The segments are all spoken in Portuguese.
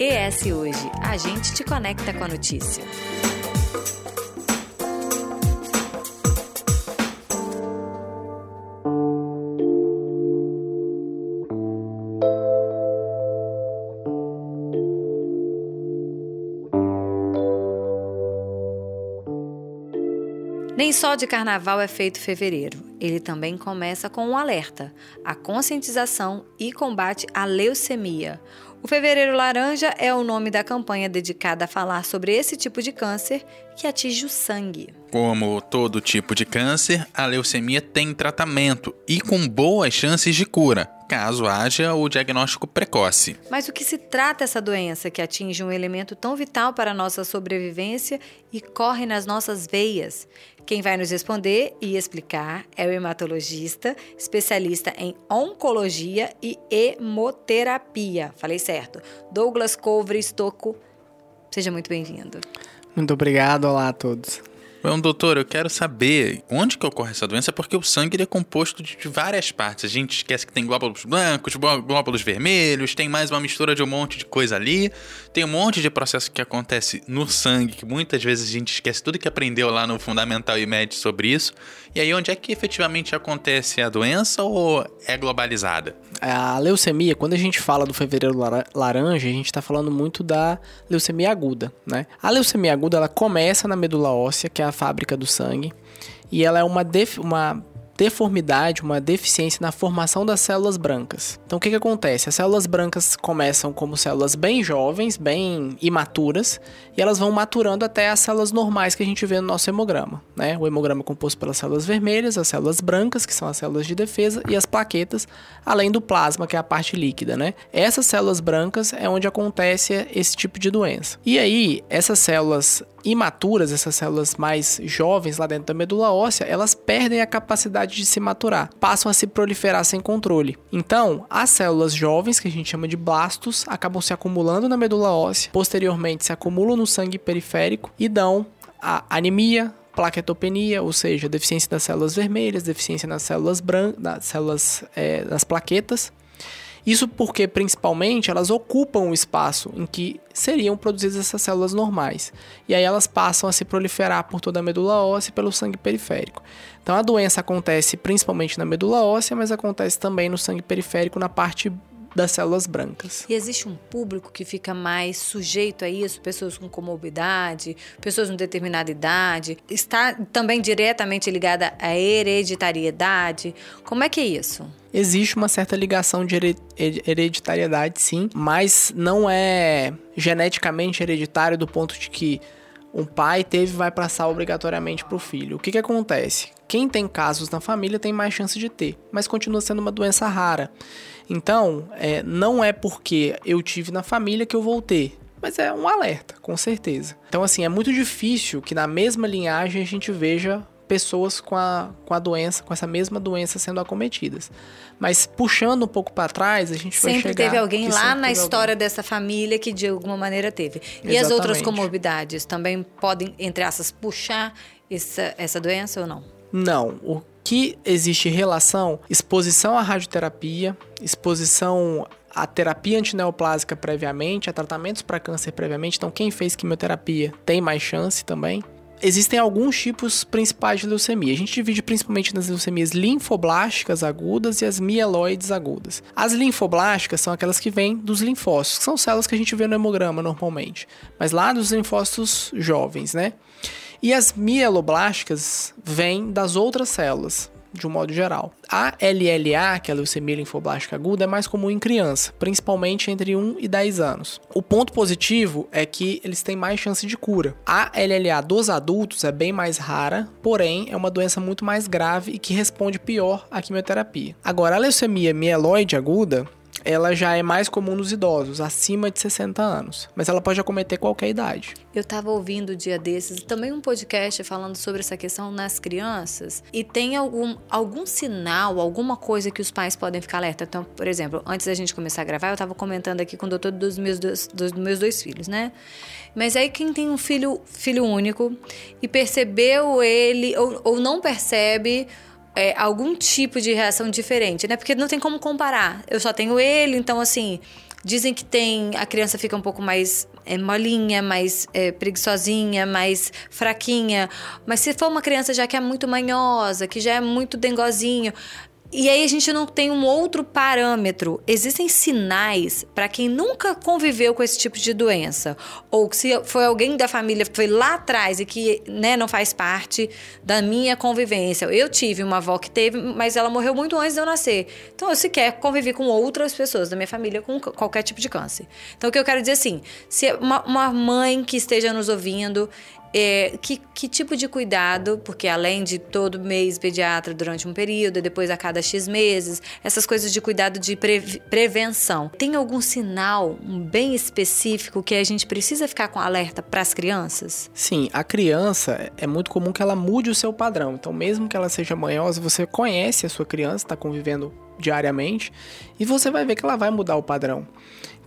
ES Hoje, a gente te conecta com a notícia. Nem só de carnaval é feito fevereiro. Ele também começa com um alerta, a conscientização e combate à leucemia. O Fevereiro Laranja é o nome da campanha dedicada a falar sobre esse tipo de câncer que atinge o sangue. Como todo tipo de câncer, a leucemia tem tratamento e com boas chances de cura caso haja o diagnóstico precoce. Mas o que se trata essa doença que atinge um elemento tão vital para a nossa sobrevivência e corre nas nossas veias? Quem vai nos responder e explicar é o hematologista, especialista em oncologia e hemoterapia. Falei certo. Douglas Couvre Stocco. Seja muito bem-vindo. Muito obrigado. Olá a todos. Bom, doutor, eu quero saber onde que ocorre essa doença, porque o sangue é composto de, várias partes. A gente esquece que tem glóbulos blancos, glóbulos vermelhos, tem mais uma mistura de um monte de coisa ali. Tem um monte de processo que acontece no sangue, que muitas vezes a gente esquece tudo que aprendeu lá no Fundamental e Médio sobre isso. E aí, onde é que efetivamente acontece a doença ou é globalizada? A leucemia, quando a gente fala do fevereiro laranja, a gente está falando muito da leucemia aguda, né? A leucemia aguda, ela começa na medula óssea, que é a fábrica do sangue, e ela é uma, uma deformidade, uma deficiência na formação das células brancas. Então o que, que acontece? As células brancas começam como células bem jovens, bem imaturas, e elas vão maturando até as células normais que a gente vê no nosso hemograma. Né? O hemograma é composto pelas células vermelhas, as células brancas, que são as células de defesa, e as plaquetas, além do plasma, que é a parte líquida. Né? Essas células brancas é onde acontece esse tipo de doença. E aí, essas células imaturas, essas células mais jovens lá dentro da medula óssea, elas perdem a capacidade de se maturar, passam a se proliferar sem controle. Então, as células jovens, que a gente chama de blastos, acabam se acumulando na medula óssea, posteriormente se acumulam no sangue periférico e dão a anemia, plaquetopenia, ou seja, deficiência das células vermelhas, deficiência nas células brancas, nas células, é, nas plaquetas, isso porque, principalmente, elas ocupam o espaço em que seriam produzidas essas células normais. E aí elas passam a se proliferar por toda a medula óssea e pelo sangue periférico. Então a doença acontece principalmente na medula óssea, mas acontece também no sangue periférico, na parte das células brancas. E existe um público que fica mais sujeito a isso, pessoas com comorbidade, pessoas com determinada idade, está também diretamente ligada à hereditariedade. Como é que é isso? Existe uma certa ligação de hereditariedade, sim, mas não é geneticamente hereditário do ponto de que um pai teve vai passar obrigatoriamente para o filho. O que, que acontece? Quem tem casos na família tem mais chance de ter, mas continua sendo uma doença rara. Então, é, não é porque eu tive na família que eu vou ter. Mas é um alerta, com certeza. Então, assim, é muito difícil que na mesma linhagem a gente veja pessoas com a, com a doença, com essa mesma doença sendo acometidas. Mas puxando um pouco para trás, a gente sempre vai chegar... Sempre teve alguém lá na história alguém. dessa família que de alguma maneira teve. E Exatamente. as outras comorbidades também podem, entre essas, puxar essa, essa doença ou não? Não. O que existe relação, exposição à radioterapia, exposição à terapia antineoplásica previamente, a tratamentos para câncer previamente. Então, quem fez quimioterapia tem mais chance também. Existem alguns tipos principais de leucemia. A gente divide principalmente nas leucemias linfoblásticas agudas e as mieloides agudas. As linfoblásticas são aquelas que vêm dos linfócitos, que são células que a gente vê no hemograma normalmente, mas lá dos linfócitos jovens, né? E as mieloblásticas vêm das outras células, de um modo geral. A LLA, que é a leucemia linfoblástica aguda, é mais comum em criança, principalmente entre 1 e 10 anos. O ponto positivo é que eles têm mais chance de cura. A LLA dos adultos é bem mais rara, porém é uma doença muito mais grave e que responde pior à quimioterapia. Agora, a leucemia mieloide aguda ela já é mais comum nos idosos, acima de 60 anos, mas ela pode acometer qualquer idade. Eu estava ouvindo o dia desses também um podcast falando sobre essa questão nas crianças e tem algum, algum sinal, alguma coisa que os pais podem ficar alerta. Então, por exemplo, antes da gente começar a gravar, eu estava comentando aqui com o doutor dos meus, dois, dos meus dois filhos, né? Mas aí quem tem um filho, filho único e percebeu ele ou, ou não percebe é, algum tipo de reação diferente, né? Porque não tem como comparar. Eu só tenho ele, então assim, Dizem que tem a criança fica um pouco mais é, molinha, mais é, preguiçosinha, mais fraquinha. Mas se for uma criança já que é muito manhosa, que já é muito dengozinho, e aí a gente não tem um outro parâmetro. Existem sinais para quem nunca conviveu com esse tipo de doença, ou que se foi alguém da família que foi lá atrás e que né, não faz parte da minha convivência. Eu tive uma avó que teve, mas ela morreu muito antes de eu nascer. Então eu sequer convivi com outras pessoas da minha família com qualquer tipo de câncer. Então o que eu quero dizer assim, se uma, uma mãe que esteja nos ouvindo é, que, que tipo de cuidado, porque além de todo mês pediatra durante um período, depois a cada X meses, essas coisas de cuidado de pre, prevenção, tem algum sinal bem específico que a gente precisa ficar com alerta para as crianças? Sim, a criança é muito comum que ela mude o seu padrão. Então, mesmo que ela seja manhosa, você conhece a sua criança, está convivendo diariamente, e você vai ver que ela vai mudar o padrão.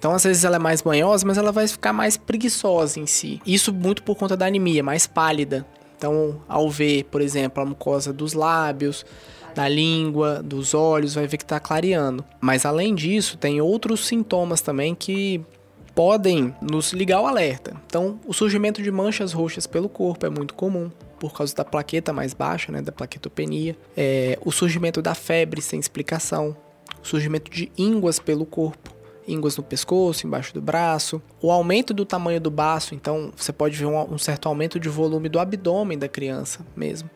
Então, às vezes ela é mais manhosa, mas ela vai ficar mais preguiçosa em si. Isso muito por conta da anemia, mais pálida. Então, ao ver, por exemplo, a mucosa dos lábios, da língua, dos olhos, vai ver que está clareando. Mas além disso, tem outros sintomas também que podem nos ligar o alerta. Então, o surgimento de manchas roxas pelo corpo é muito comum por causa da plaqueta mais baixa, né, da plaquetopenia. É, o surgimento da febre sem explicação, o surgimento de ínguas pelo corpo, ínguas no pescoço, embaixo do braço, o aumento do tamanho do baço, então você pode ver um, um certo aumento de volume do abdômen da criança mesmo.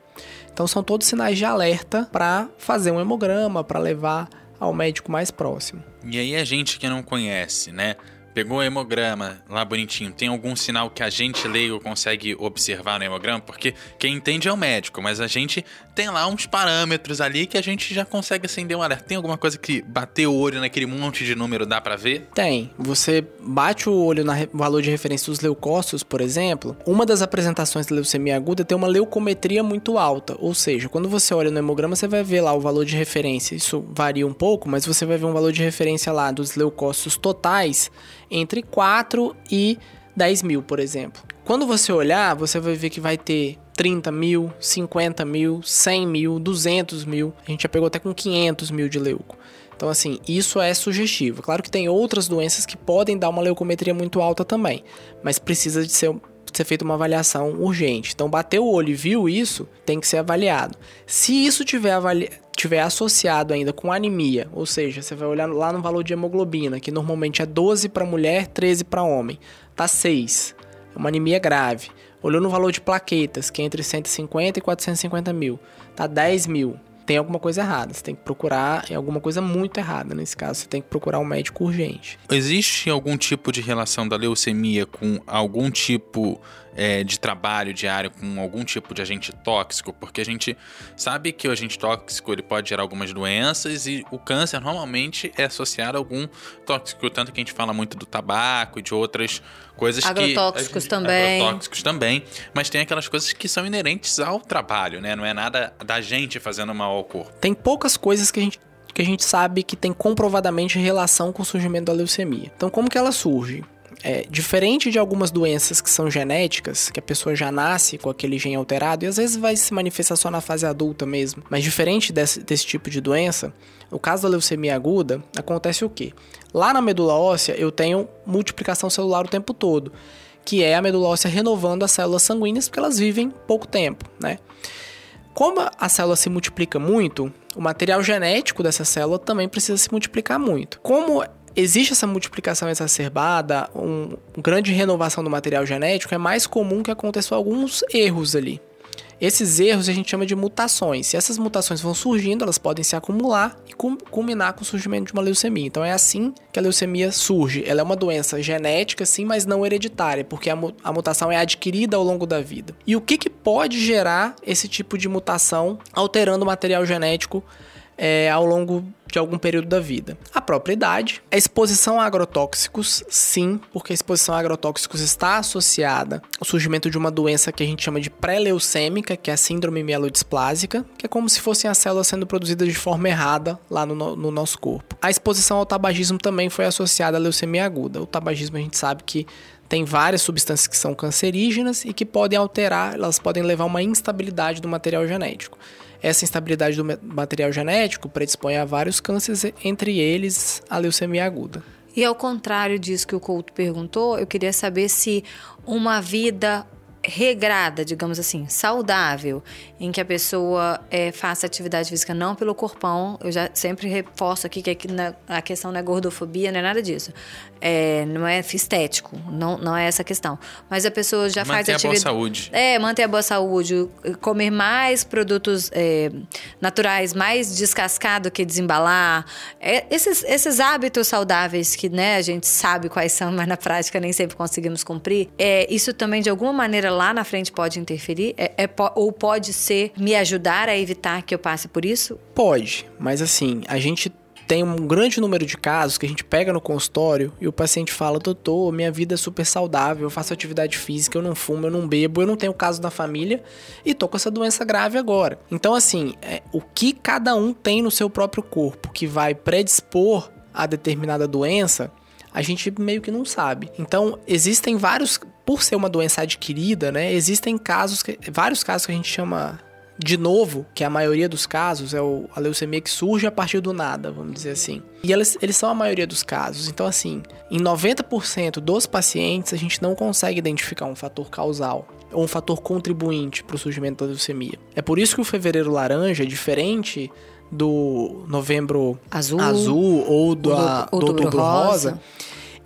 Então são todos sinais de alerta para fazer um hemograma, para levar ao médico mais próximo. E aí a gente que não conhece, né? Pegou o hemograma lá bonitinho, tem algum sinal que a gente leigo consegue observar no hemograma? Porque quem entende é o médico, mas a gente tem lá uns parâmetros ali que a gente já consegue acender um alerta. Tem alguma coisa que bater o olho naquele monte de número dá para ver? Tem. Você bate o olho no valor de referência dos leucócitos, por exemplo. Uma das apresentações da leucemia aguda tem uma leucometria muito alta, ou seja, quando você olha no hemograma, você vai ver lá o valor de referência. Isso varia um pouco, mas você vai ver um valor de referência lá dos leucócitos totais entre 4 e 10 mil, por exemplo. Quando você olhar, você vai ver que vai ter 30 mil, 50 mil, 100 mil, 200 mil. A gente já pegou até com 500 mil de leuco. Então, assim, isso é sugestivo. Claro que tem outras doenças que podem dar uma leucometria muito alta também, mas precisa de ser, ser feita uma avaliação urgente. Então, bater o olho e viu isso, tem que ser avaliado. Se isso tiver tiver associado ainda com anemia, ou seja, você vai olhar lá no valor de hemoglobina, que normalmente é 12 para mulher, 13 para homem, tá 6. É uma anemia grave. Olhou no valor de plaquetas, que é entre 150 e 450 mil, tá 10 mil. Tem alguma coisa errada, você tem que procurar, alguma coisa muito errada nesse caso, você tem que procurar um médico urgente. Existe algum tipo de relação da leucemia com algum tipo é, de trabalho diário com algum tipo de agente tóxico, porque a gente sabe que o agente tóxico ele pode gerar algumas doenças e o câncer normalmente é associado a algum tóxico, tanto que a gente fala muito do tabaco e de outras coisas agrotóxicos que também. agrotóxicos também, mas tem aquelas coisas que são inerentes ao trabalho, né? Não é nada da gente fazendo mal ao corpo. Tem poucas coisas que a gente que a gente sabe que tem comprovadamente relação com o surgimento da leucemia. Então, como que ela surge? É, diferente de algumas doenças que são genéticas, que a pessoa já nasce com aquele gene alterado e às vezes vai se manifestar só na fase adulta mesmo, mas diferente desse, desse tipo de doença, no caso da leucemia aguda, acontece o quê? Lá na medula óssea eu tenho multiplicação celular o tempo todo, que é a medula óssea renovando as células sanguíneas porque elas vivem pouco tempo, né? Como a célula se multiplica muito, o material genético dessa célula também precisa se multiplicar muito. Como existe essa multiplicação exacerbada, um, uma grande renovação do material genético, é mais comum que aconteçam alguns erros ali. Esses erros a gente chama de mutações. Se essas mutações vão surgindo, elas podem se acumular e culminar com o surgimento de uma leucemia. Então é assim que a leucemia surge. Ela é uma doença genética, sim, mas não hereditária, porque a, a mutação é adquirida ao longo da vida. E o que, que pode gerar esse tipo de mutação alterando o material genético é, ao longo de algum período da vida. A própria idade, a exposição a agrotóxicos, sim, porque a exposição a agrotóxicos está associada ao surgimento de uma doença que a gente chama de pré-leucêmica, que é a síndrome mielodisplásica, que é como se fossem as células sendo produzidas de forma errada lá no, no nosso corpo. A exposição ao tabagismo também foi associada à leucemia aguda. O tabagismo a gente sabe que tem várias substâncias que são cancerígenas e que podem alterar, elas podem levar a uma instabilidade do material genético. Essa instabilidade do material genético predispõe a vários cânceres, entre eles a leucemia aguda. E ao contrário disso que o Couto perguntou, eu queria saber se uma vida regrada, digamos assim, saudável, em que a pessoa é, faça atividade física não pelo corpão. Eu já sempre reforço aqui que aqui na, a questão não é gordofobia, não é nada disso. É, não é estético, não, não é essa questão. Mas a pessoa já manter faz atividade. Manter a boa saúde. É, manter a boa saúde, comer mais produtos é, naturais, mais descascado que desembalar. É, esses, esses hábitos saudáveis que né, a gente sabe quais são, mas na prática nem sempre conseguimos cumprir. É, isso também, de alguma maneira, lá na frente pode interferir? É, é, ou pode ser me ajudar a evitar que eu passe por isso? Pode, mas assim, a gente tem um grande número de casos que a gente pega no consultório e o paciente fala: Doutor, minha vida é super saudável, eu faço atividade física, eu não fumo, eu não bebo, eu não tenho caso na família e tô com essa doença grave agora. Então, assim, é, o que cada um tem no seu próprio corpo que vai predispor a determinada doença a gente meio que não sabe. Então, existem vários, por ser uma doença adquirida, né? Existem casos, que, vários casos que a gente chama de novo, que a maioria dos casos é o, a leucemia que surge a partir do nada, vamos dizer assim. E eles, eles são a maioria dos casos. Então, assim, em 90% dos pacientes, a gente não consegue identificar um fator causal ou um fator contribuinte para o surgimento da leucemia. É por isso que o fevereiro laranja é diferente do novembro azul, azul ou do, a, do outubro rosa, rosa,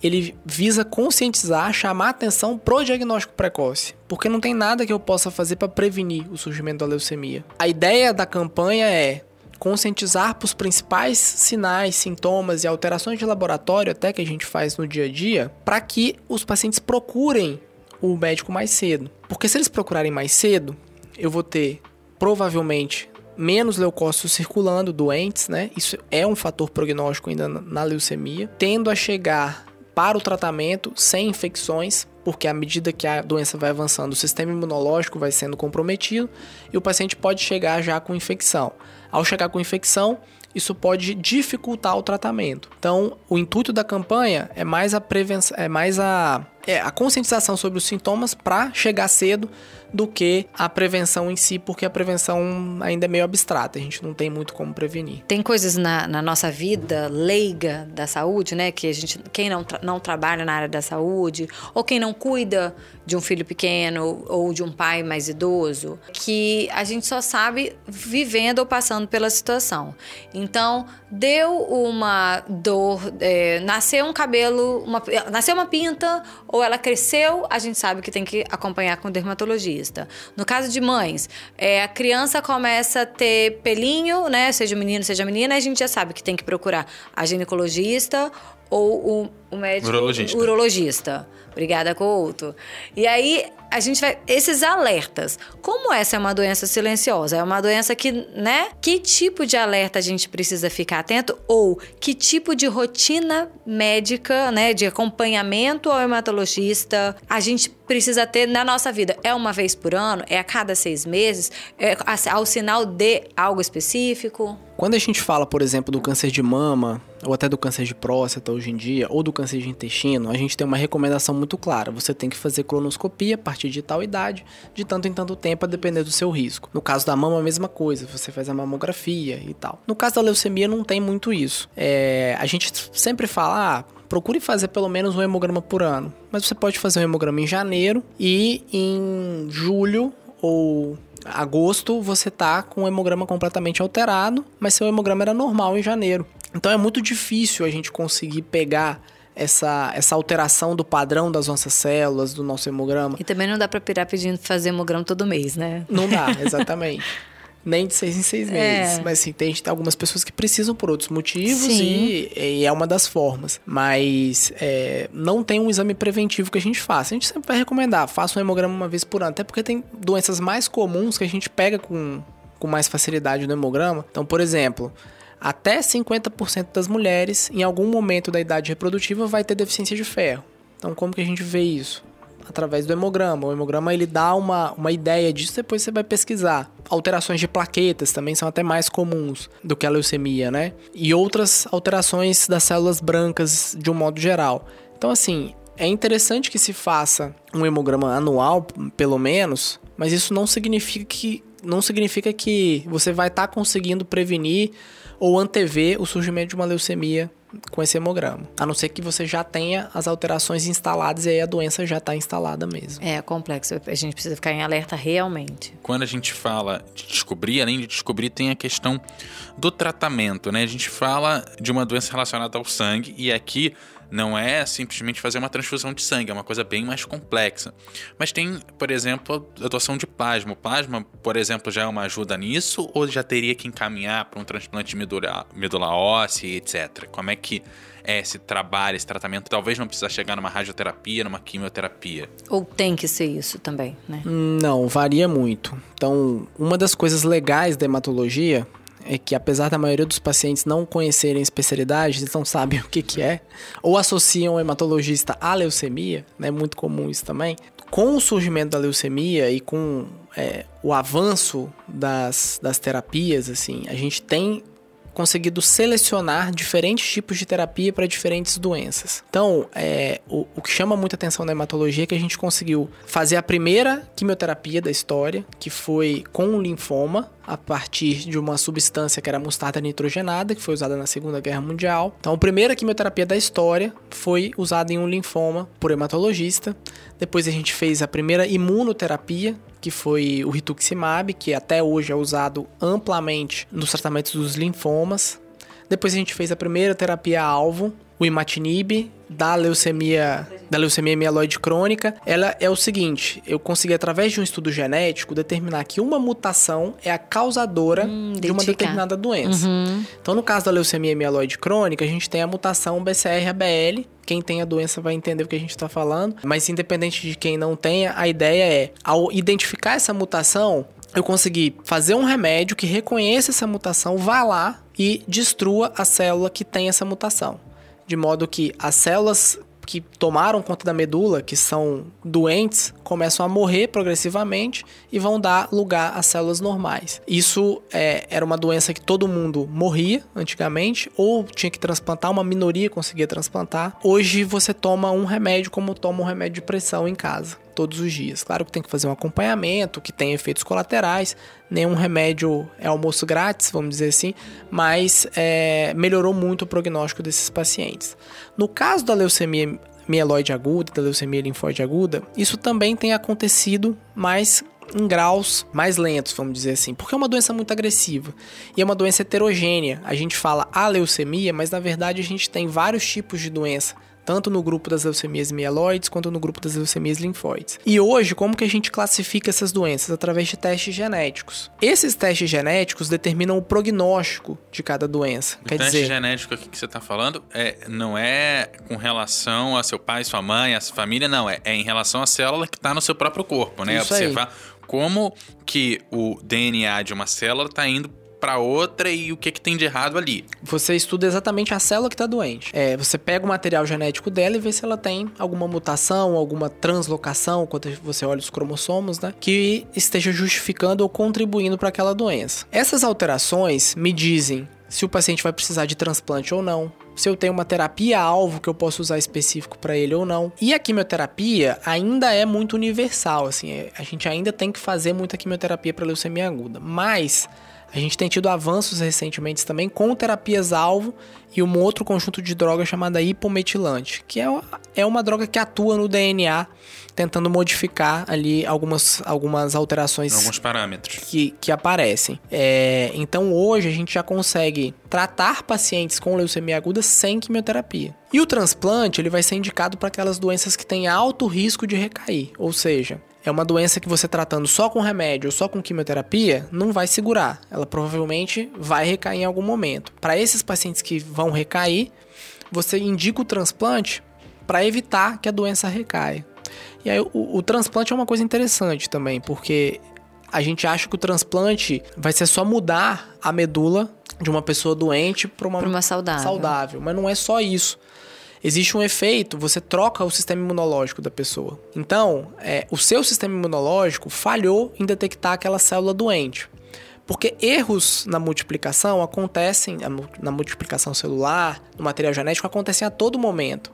ele visa conscientizar, chamar atenção pro diagnóstico precoce, porque não tem nada que eu possa fazer para prevenir o surgimento da leucemia. A ideia da campanha é conscientizar para os principais sinais, sintomas e alterações de laboratório até que a gente faz no dia a dia, para que os pacientes procurem o médico mais cedo. Porque se eles procurarem mais cedo, eu vou ter provavelmente menos leucócitos circulando, doentes, né? Isso é um fator prognóstico ainda na leucemia, tendo a chegar para o tratamento sem infecções, porque à medida que a doença vai avançando, o sistema imunológico vai sendo comprometido e o paciente pode chegar já com infecção. Ao chegar com infecção, isso pode dificultar o tratamento. Então, o intuito da campanha é mais a prevenção, é mais a, é a conscientização sobre os sintomas para chegar cedo do que a prevenção em si, porque a prevenção ainda é meio abstrata, a gente não tem muito como prevenir. Tem coisas na, na nossa vida leiga da saúde, né, que a gente, quem não, tra não trabalha na área da saúde, ou quem não cuida de um filho pequeno ou de um pai mais idoso, que a gente só sabe vivendo ou passando pela situação. Então, deu uma dor, é, nasceu um cabelo, uma, nasceu uma pinta ou ela cresceu, a gente sabe que tem que acompanhar com o dermatologista. No caso de mães, é, a criança começa a ter pelinho, né? Seja menino, seja menina, a gente já sabe que tem que procurar a ginecologista ou o, o médico urologista. urologista. Obrigada, Couto. E aí, a gente vai. Esses alertas. Como essa é uma doença silenciosa? É uma doença que, né? Que tipo de alerta a gente precisa ficar atento? Ou que tipo de rotina médica, né? De acompanhamento ao hematologista a gente precisa ter na nossa vida? É uma vez por ano? É a cada seis meses? É ao sinal de algo específico? Quando a gente fala, por exemplo, do câncer de mama, ou até do câncer de próstata hoje em dia, ou do câncer de intestino, a gente tem uma recomendação muito clara. Você tem que fazer colonoscopia a partir de tal idade, de tanto em tanto tempo, a depender do seu risco. No caso da mama, a mesma coisa, você faz a mamografia e tal. No caso da leucemia, não tem muito isso. É, a gente sempre fala, ah, procure fazer pelo menos um hemograma por ano. Mas você pode fazer um hemograma em janeiro e em julho ou agosto você tá com o hemograma completamente alterado, mas seu hemograma era normal em janeiro. Então é muito difícil a gente conseguir pegar essa, essa alteração do padrão das nossas células, do nosso hemograma. E também não dá para pirar pedindo fazer hemograma todo mês, né? Não dá, exatamente. Nem de seis em seis é. meses. É. Mas assim, tem algumas pessoas que precisam por outros motivos e, e, é uma das formas. Mas é, não tem um exame preventivo que a gente faça. A gente sempre vai recomendar, faça um hemograma uma vez por ano. Até porque tem doenças mais comuns que a gente pega com, com mais facilidade no hemograma. Então, por exemplo, até 50% das mulheres, em algum momento da idade reprodutiva, vai ter deficiência de ferro. Então, como que a gente vê isso? através do hemograma. O hemograma ele dá uma, uma ideia disso, depois você vai pesquisar. Alterações de plaquetas também são até mais comuns do que a leucemia, né? E outras alterações das células brancas de um modo geral. Então, assim, é interessante que se faça um hemograma anual, pelo menos, mas isso não significa que, não significa que você vai estar tá conseguindo prevenir ou antever o surgimento de uma leucemia com esse hemograma. A não ser que você já tenha as alterações instaladas e aí a doença já está instalada mesmo. É complexo. A gente precisa ficar em alerta realmente. Quando a gente fala de descobrir, além de descobrir, tem a questão do tratamento, né? A gente fala de uma doença relacionada ao sangue e aqui não é simplesmente fazer uma transfusão de sangue, é uma coisa bem mais complexa. Mas tem, por exemplo, a doação de plasma. O plasma, por exemplo, já é uma ajuda nisso ou já teria que encaminhar para um transplante de medula, medula óssea, etc. Como é que é esse trabalho, esse tratamento? Talvez não precisa chegar numa radioterapia, numa quimioterapia. Ou tem que ser isso também, né? Não, varia muito. Então, uma das coisas legais da hematologia é que apesar da maioria dos pacientes não conhecerem especialidade, eles não sabem o que, que é, ou associam o hematologista à leucemia, é né, muito comum isso também. Com o surgimento da leucemia e com é, o avanço das, das terapias, assim, a gente tem conseguido selecionar diferentes tipos de terapia para diferentes doenças. Então, é, o, o, que chama muita atenção na hematologia é que a gente conseguiu fazer a primeira quimioterapia da história, que foi com um linfoma, a partir de uma substância que era mostarda nitrogenada, que foi usada na Segunda Guerra Mundial. Então, a primeira quimioterapia da história foi usada em um linfoma por hematologista. Depois a gente fez a primeira imunoterapia, que foi o rituximab, que até hoje é usado amplamente nos tratamentos dos linfomas. Depois a gente fez a primeira terapia alvo, o imatinib, da leucemia, da leucemia mieloide crônica, ela é o seguinte: eu consegui através de um estudo genético determinar que uma mutação é a causadora hum, de uma determinada doença. Uhum. Então, no caso da leucemia mieloide crônica, a gente tem a mutação BCR-ABL. Quem tem a doença vai entender o que a gente está falando, mas independente de quem não tenha, a ideia é, ao identificar essa mutação, eu consegui fazer um remédio que reconheça essa mutação, vá lá e destrua a célula que tem essa mutação de modo que as células que tomaram conta da medula, que são doentes, começam a morrer progressivamente e vão dar lugar às células normais. Isso é, era uma doença que todo mundo morria antigamente, ou tinha que transplantar, uma minoria conseguia transplantar. Hoje você toma um remédio como toma um remédio de pressão em casa todos os dias. Claro que tem que fazer um acompanhamento, que tem efeitos colaterais. Nenhum remédio é almoço grátis, vamos dizer assim, mas é, melhorou muito o prognóstico desses pacientes. No caso da leucemia mieloide aguda, da leucemia linfóide aguda, isso também tem acontecido, mas em graus mais lentos, vamos dizer assim, porque é uma doença muito agressiva e é uma doença heterogênea. A gente fala a leucemia, mas na verdade a gente tem vários tipos de doença tanto no grupo das leucemias mieloides quanto no grupo das leucemias linfóides. E hoje, como que a gente classifica essas doenças? Através de testes genéticos. Esses testes genéticos determinam o prognóstico de cada doença. O Quer teste dizer... genético aqui que você está falando é, não é com relação a seu pai, sua mãe, a sua família, não. É, é em relação à célula que está no seu próprio corpo, né? Isso Observar aí. como que o DNA de uma célula está indo para outra e o que, que tem de errado ali. Você estuda exatamente a célula que está doente. É, você pega o material genético dela e vê se ela tem alguma mutação, alguma translocação, quando você olha os cromossomos, né? Que esteja justificando ou contribuindo para aquela doença. Essas alterações me dizem se o paciente vai precisar de transplante ou não, se eu tenho uma terapia-alvo que eu posso usar específico para ele ou não. E a quimioterapia ainda é muito universal, assim, é, a gente ainda tem que fazer muita quimioterapia para leucemia aguda, mas a gente tem tido avanços recentemente também com terapias-alvo e um outro conjunto de drogas chamada hipometilante, que é, é uma droga que atua no DNA, tentando modificar ali algumas, algumas alterações. Alguns parâmetros. Que, que aparecem. É, então hoje a gente já consegue tratar pacientes com leucemia aguda sem quimioterapia. E o transplante ele vai ser indicado para aquelas doenças que têm alto risco de recair, ou seja, é uma doença que você tratando só com remédio ou só com quimioterapia não vai segurar. Ela provavelmente vai recair em algum momento. Para esses pacientes que vão recair, você indica o transplante para evitar que a doença recaia. E aí o, o transplante é uma coisa interessante também, porque a gente acha que o transplante vai ser só mudar a medula de uma pessoa doente para uma, uma saudável. saudável, mas não é só isso existe um efeito, você troca o sistema imunológico da pessoa. Então, é, o seu sistema imunológico falhou em detectar aquela célula doente. Porque erros na multiplicação acontecem, na multiplicação celular, no material genético, acontecem a todo momento.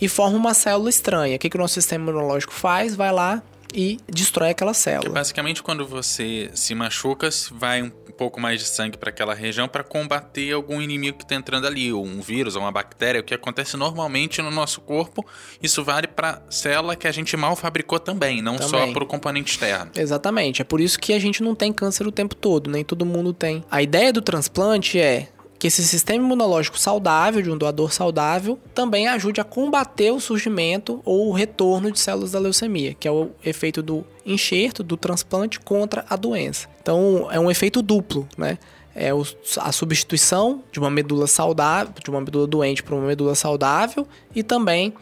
E forma uma célula estranha. O que, que o nosso sistema imunológico faz? Vai lá e destrói aquela célula. basicamente, quando você se machuca, vai pouco mais de sangue para aquela região para combater algum inimigo que está entrando ali, ou um vírus, ou uma bactéria, o que acontece normalmente no nosso corpo. Isso vale para célula que a gente mal fabricou também, não também. só para o componente externo. Exatamente. É por isso que a gente não tem câncer o tempo todo, nem todo mundo tem. A ideia do transplante é que esse sistema imunológico saudável, de um doador saudável, também ajude a combater o surgimento ou o retorno de células da leucemia, que é o efeito do enxerto, do transplante contra a doença. Então, é um efeito duplo, né? É a substituição de uma medula saudável, de uma medula doente para uma medula saudável e também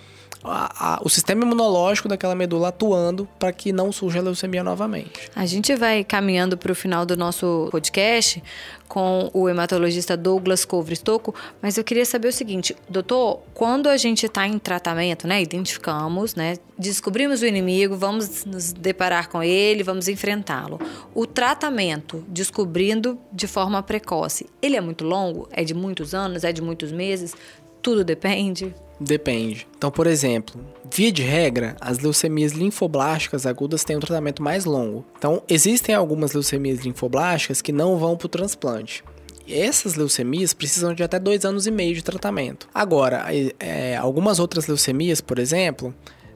a, a, o sistema imunológico daquela medula atuando para que não surja a leucemia novamente. A gente vai caminhando para o final do nosso podcast com o hematologista Douglas Covristocco, mas eu queria saber o seguinte, doutor, quando a gente está em tratamento, né, identificamos, né, descobrimos o inimigo, vamos nos deparar com ele, vamos enfrentá-lo. O tratamento, descobrindo de forma precoce, ele é muito longo? É de muitos anos? É de muitos meses? Tudo depende? Depende. Então, por exemplo, via de regra, as leucemias linfoblásticas agudas têm um tratamento mais longo. Então, existem algumas leucemias linfoblásticas que não vão para o transplante. Essas leucemias precisam de até dois anos e meio de tratamento. Agora, é, algumas outras leucemias, por exemplo,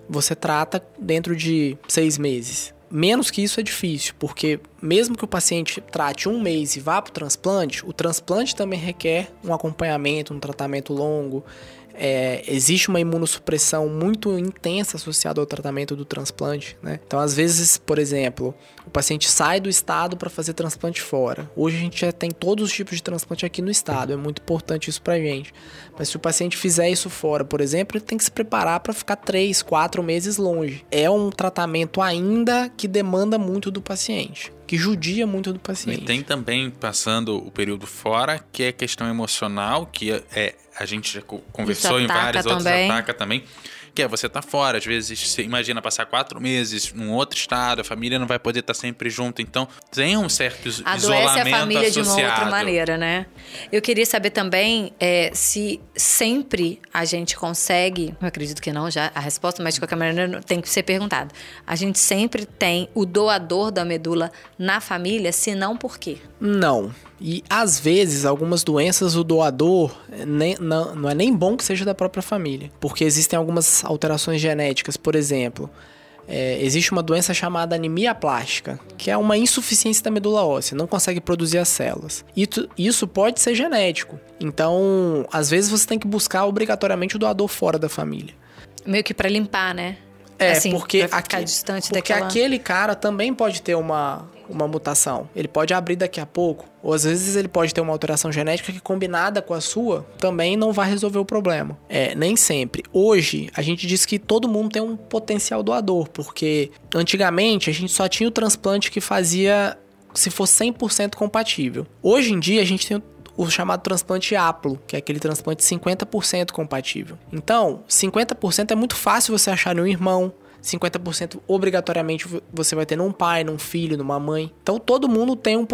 você trata dentro de seis meses. Menos que isso é difícil, porque mesmo que o paciente trate um mês e vá para o transplante, o transplante também requer um acompanhamento, um tratamento longo é, existe uma imunossupressão muito intensa associada ao tratamento do transplante, né? Então, às vezes, por exemplo, o paciente sai do estado para fazer transplante fora. Hoje a gente já tem todos os tipos de transplante aqui no estado, é muito importante isso pra gente. Mas se o paciente fizer isso fora, por exemplo, ele tem que se preparar para ficar 3, 4 meses longe. É um tratamento ainda que demanda muito do paciente que judia muito do paciente. E tem também, passando o período fora, que é questão emocional, que é, é a gente já conversou em vários também. outros, ataca também que é você tá fora, às vezes você imagina passar quatro meses num outro estado, a família não vai poder estar tá sempre junto, então tem um certo Adoece isolamento a família associado. de uma outra maneira, né? Eu queria saber também é, se sempre a gente consegue, eu acredito que não já a resposta, mas de qualquer maneira tem que ser perguntada. A gente sempre tem o doador da medula na família, se não por quê? Não. E às vezes, algumas doenças, o doador nem, não, não é nem bom que seja da própria família. Porque existem algumas alterações genéticas, por exemplo. É, existe uma doença chamada anemia plástica, que é uma insuficiência da medula óssea, não consegue produzir as células. E isso pode ser genético. Então, às vezes você tem que buscar obrigatoriamente o doador fora da família. Meio que para limpar, né? É, assim, porque, aqui, distante porque daquela... aquele cara também pode ter uma, uma mutação. Ele pode abrir daqui a pouco, ou às vezes ele pode ter uma alteração genética que combinada com a sua também não vai resolver o problema. É, nem sempre. Hoje, a gente diz que todo mundo tem um potencial doador, porque antigamente a gente só tinha o transplante que fazia se for 100% compatível. Hoje em dia a gente tem o chamado transplante aplo, que é aquele transplante 50% compatível. Então, 50% é muito fácil você achar no irmão, 50% obrigatoriamente você vai ter num pai, num filho, numa mãe. Então todo mundo tem um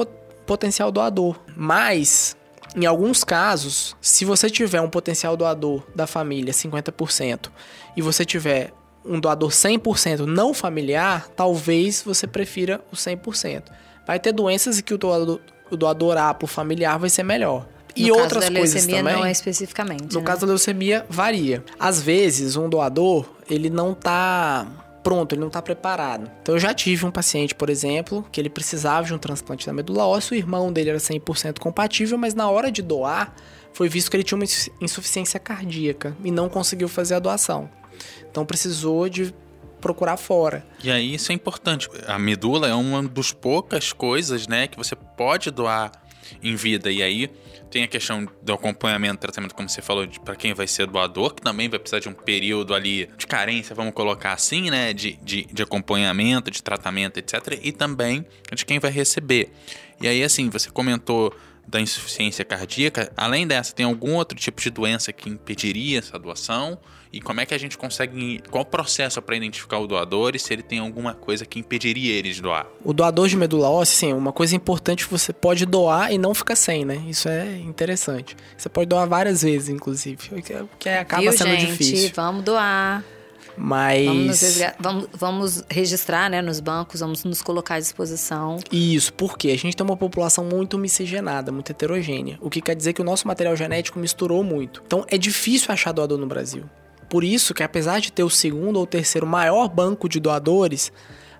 potencial doador. Mas, em alguns casos, se você tiver um potencial doador da família 50% e você tiver um doador 100% não familiar, talvez você prefira o 100%. Vai ter doenças em que o doador, o doador aplo familiar vai ser melhor. No e outras coisas também. não é especificamente. No né? caso da leucemia, varia. Às vezes, um doador, ele não tá pronto, ele não está preparado. Então eu já tive um paciente, por exemplo, que ele precisava de um transplante da medula óssea, o irmão dele era 100% compatível, mas na hora de doar, foi visto que ele tinha uma insuficiência cardíaca e não conseguiu fazer a doação. Então precisou de procurar fora. E aí isso é importante. A medula é uma das poucas coisas, né, que você pode doar em vida. E aí tem a questão do acompanhamento, tratamento, como você falou, para quem vai ser doador, que também vai precisar de um período ali de carência, vamos colocar assim, né? De, de, de acompanhamento, de tratamento, etc. E também de quem vai receber. E aí, assim, você comentou da insuficiência cardíaca. Além dessa, tem algum outro tipo de doença que impediria essa doação? E como é que a gente consegue. Qual o processo para identificar o doador e se ele tem alguma coisa que impediria ele de doar? O doador de medula óssea, sim, uma coisa importante você pode doar e não ficar sem, né? Isso é interessante. Você pode doar várias vezes, inclusive, o que acaba Viu, sendo gente? difícil. Vamos doar. Mas. Vamos, vamos- vamos registrar né, nos bancos, vamos nos colocar à disposição. Isso, porque a gente tem uma população muito miscigenada, muito heterogênea. O que quer dizer que o nosso material genético misturou muito. Então é difícil achar doador no Brasil. Por isso que apesar de ter o segundo ou terceiro maior banco de doadores,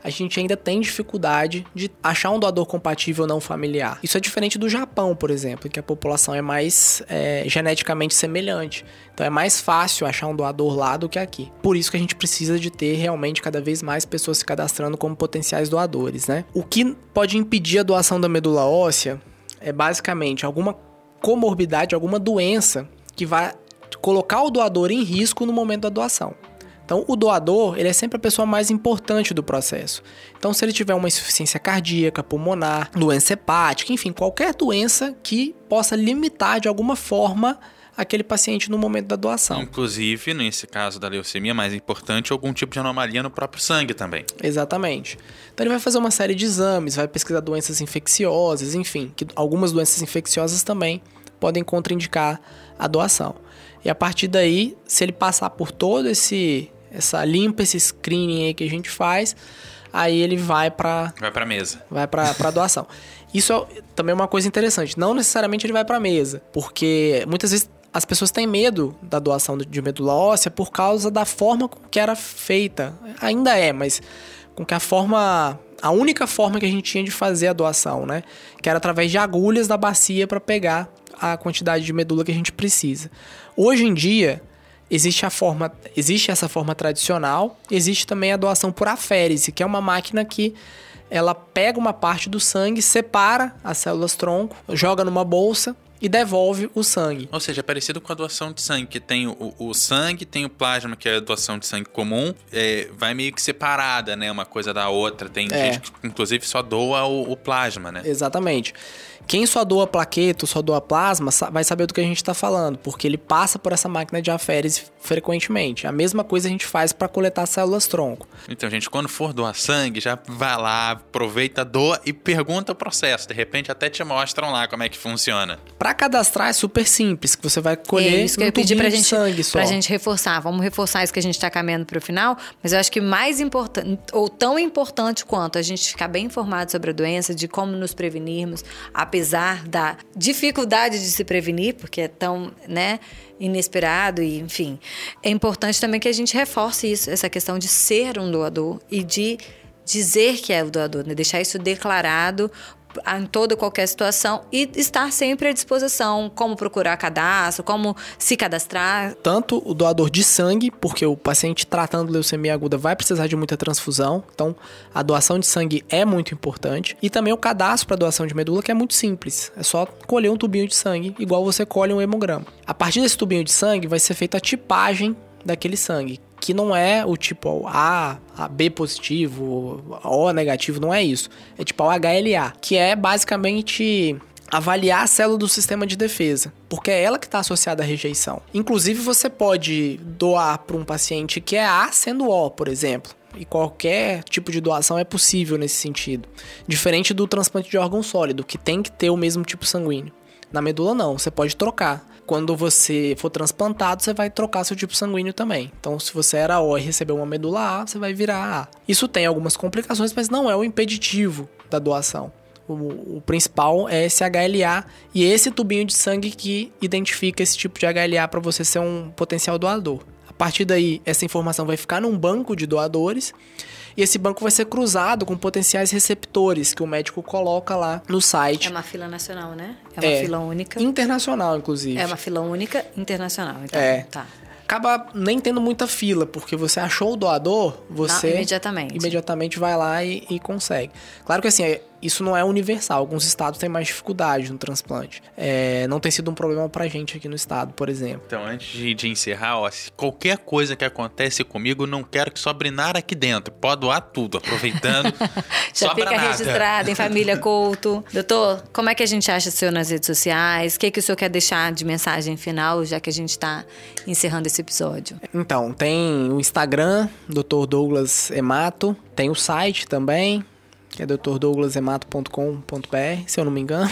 a gente ainda tem dificuldade de achar um doador compatível não familiar. Isso é diferente do Japão, por exemplo, em que a população é mais é, geneticamente semelhante. Então é mais fácil achar um doador lá do que aqui. Por isso que a gente precisa de ter realmente cada vez mais pessoas se cadastrando como potenciais doadores, né? O que pode impedir a doação da medula óssea é basicamente alguma comorbidade, alguma doença que vai colocar o doador em risco no momento da doação. Então, o doador, ele é sempre a pessoa mais importante do processo. Então, se ele tiver uma insuficiência cardíaca, pulmonar, doença hepática, enfim, qualquer doença que possa limitar de alguma forma aquele paciente no momento da doação. Inclusive, nesse caso da leucemia, mais importante, algum tipo de anomalia no próprio sangue também. Exatamente. Então ele vai fazer uma série de exames, vai pesquisar doenças infecciosas, enfim, que algumas doenças infecciosas também podem contraindicar a doação. E a partir daí, se ele passar por todo esse essa limpa, esse screening aí que a gente faz, aí ele vai para Vai pra mesa. vai para para doação. Isso é também uma coisa interessante. Não necessariamente ele vai para mesa, porque muitas vezes as pessoas têm medo da doação de medula óssea por causa da forma com que era feita. Ainda é, mas com que a forma a única forma que a gente tinha de fazer a doação, né? Que era através de agulhas da bacia para pegar a quantidade de medula que a gente precisa. Hoje em dia, existe a forma, existe essa forma tradicional, existe também a doação por aférese, que é uma máquina que ela pega uma parte do sangue, separa as células tronco, joga numa bolsa e devolve o sangue. Ou seja, é parecido com a doação de sangue, que tem o, o sangue, tem o plasma, que é a doação de sangue comum, é, vai meio que separada, né? Uma coisa da outra. Tem É. gente que, inclusive, só doa o, o plasma, né? Exatamente. Quem só doa plaqueto, só doa plasma, vai saber do que a gente está falando, porque ele passa por essa máquina de aférese frequentemente. A mesma coisa a gente faz para coletar células tronco. Então, gente, quando for doar sangue, já vai lá, aproveita, doa e pergunta o processo. De repente, até te mostram lá como é que funciona. Para cadastrar é super simples, que você vai colher é isso que eu um pedir tubinho pra gente, sangue só. pra gente reforçar. Vamos reforçar isso que a gente tá caminhando pro final, mas eu acho que mais importante, ou tão importante quanto a gente ficar bem informado sobre a doença, de como nos prevenirmos, apesar da dificuldade de se prevenir, porque é tão, né, inesperado e, enfim. É importante também que a gente reforce isso, essa questão de ser um doador e de dizer que é o doador, né? deixar isso declarado em toda qualquer situação e estar sempre à disposição, como procurar cadastro, como se cadastrar. Tanto o doador de sangue, porque o paciente tratando leucemia aguda vai precisar de muita transfusão, então a doação de sangue é muito importante. E também o cadastro para doação de medula, que é muito simples. É só colher um tubinho de sangue, igual você colhe um hemograma. A partir desse tubinho de sangue vai ser feita a tipagem daquele sangue, que não é o tipo A, B positivo, O negativo, não é isso. É tipo o HLA, que é basicamente avaliar a célula do sistema de defesa, porque é ela que está associada à rejeição. Inclusive, você pode doar para um paciente que é A sendo O, por exemplo. E qualquer tipo de doação é possível nesse sentido. Diferente do transplante de órgão sólido, que tem que ter o mesmo tipo sanguíneo. Na medula, não, você pode trocar. Quando você for transplantado, você vai trocar seu tipo sanguíneo também. Então, se você era O e recebeu uma medula A, você vai virar A. Isso tem algumas complicações, mas não é o impeditivo da doação. O, o principal é esse HLA e esse tubinho de sangue que identifica esse tipo de HLA para você ser um potencial doador. A partir daí, essa informação vai ficar num banco de doadores e esse banco vai ser cruzado com potenciais receptores que o médico coloca lá no É site. uma fila nacional, né? É uma É. fila única. Internacional, inclusive. É uma fila única internacional. Então, É. tá. Acaba nem tendo muita fila, porque você achou o doador, você Não, imediatamente. imediatamente vai lá e, e consegue. Claro que assim, é- isso não é universal. Alguns estados têm mais dificuldade no transplante. É, não tem sido um problema pra gente aqui no estado, por exemplo. Então, antes de, de encerrar, ó, se qualquer coisa que acontece comigo, não quero que sobre nada aqui dentro. Pode doar tudo, aproveitando. Já sobra fica nada. registrado em Família Couto. Doutor, como é que a gente acha o senhor nas redes sociais? O que, que o senhor quer deixar de mensagem final, já que a gente está encerrando esse episódio? Então, tem o Instagram, Dr. Douglas Emato, tem o site também, que é drdouglasemato.com.br, se eu não me engano.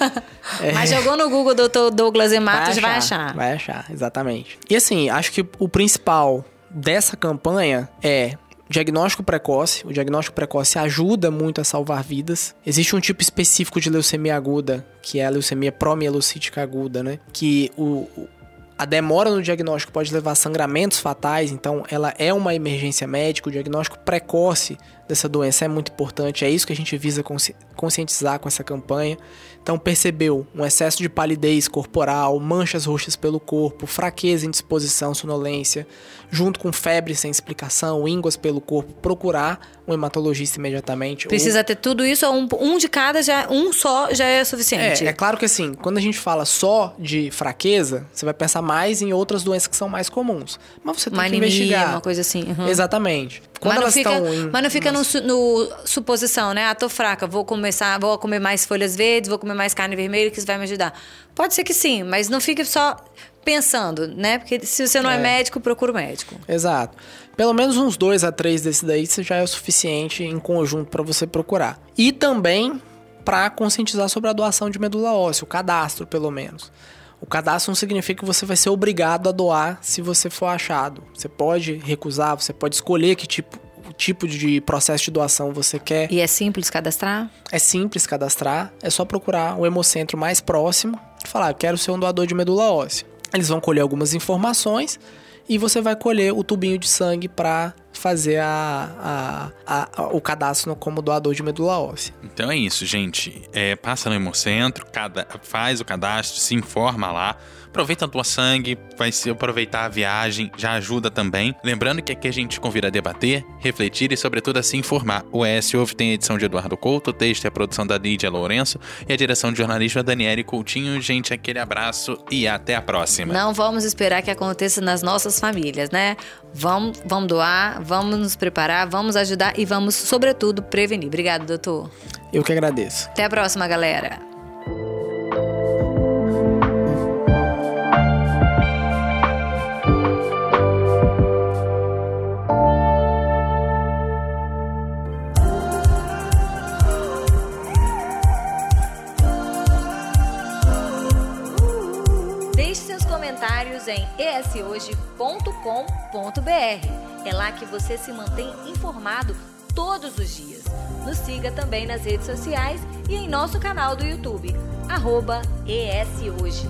Mas jogou no Google Doutor Douglas Emato, já vai achar. Vai achar, exatamente. E assim, acho que o principal dessa campanha é diagnóstico precoce. O diagnóstico precoce ajuda muito a salvar vidas. Existe um tipo específico de leucemia aguda, que é a leucemia promielocítica aguda, né? Que o, a demora no diagnóstico pode levar a sangramentos fatais, então ela é uma emergência médica. O diagnóstico precoce dessa doença é muito importante, é isso que a gente visa conscientizar com essa campanha. Então, percebeu um excesso de palidez corporal, manchas roxas pelo corpo, fraqueza, indisposição, sonolência, junto com febre sem explicação, ínguas pelo corpo, procurar um hematologista imediatamente. Precisa ou... ter tudo isso, um, um de cada, já, um só já é suficiente. É, é claro que assim, quando a gente fala só de fraqueza, você vai pensar mais em outras doenças que são mais comuns. Mas você tem uma que anemia, investigar. uma coisa assim. Uhum. Exatamente. Quando mas não, fica, em, mas não fica no, no, suposição, né? Ah, tô fraca, vou começar, vou comer mais folhas verdes, vou comer mais carne vermelha, que isso vai me ajudar. Pode ser que sim, mas não fique só pensando, né? Porque se você não é, é médico, procura o médico. Exato. Pelo menos uns dois a três desses daí já é o suficiente em conjunto para você procurar. E também para conscientizar sobre a doação de medula óssea, o cadastro, pelo menos. O cadastro não significa que você vai ser obrigado a doar se você for achado. Você pode recusar, você pode escolher que tipo, tipo de processo de doação você quer. E é simples cadastrar? É simples cadastrar. É só procurar o hemocentro mais próximo e falar: eu quero ser um doador de medula óssea. Eles vão colher algumas informações e você vai colher o tubinho de sangue para fazer a, a, a, o cadastro como doador de medula óssea. Então é isso, gente. É, passa no Hemocentro, cada, faz o cadastro, se informa lá aproveita a tua sangue, vai se aproveitar a viagem, já ajuda também. Lembrando que aqui a gente convida a debater, refletir e, sobretudo, a se informar. O ES Ouve tem a edição de Eduardo Couto, o texto é a produção da Lídia Lourenço e a direção de jornalismo é da Daniele Coutinho. Gente, aquele abraço e até a próxima. Não vamos esperar que aconteça nas nossas famílias, né? Vamos, vamos doar, vamos nos preparar, vamos ajudar e vamos, sobretudo, prevenir. Obrigado, doutor. Eu que agradeço. Até a próxima, galera. Em eshoje.com.br. É lá que você se mantém informado todos os dias. Nos siga também nas redes sociais e em nosso canal do YouTube, arroba ESHoje.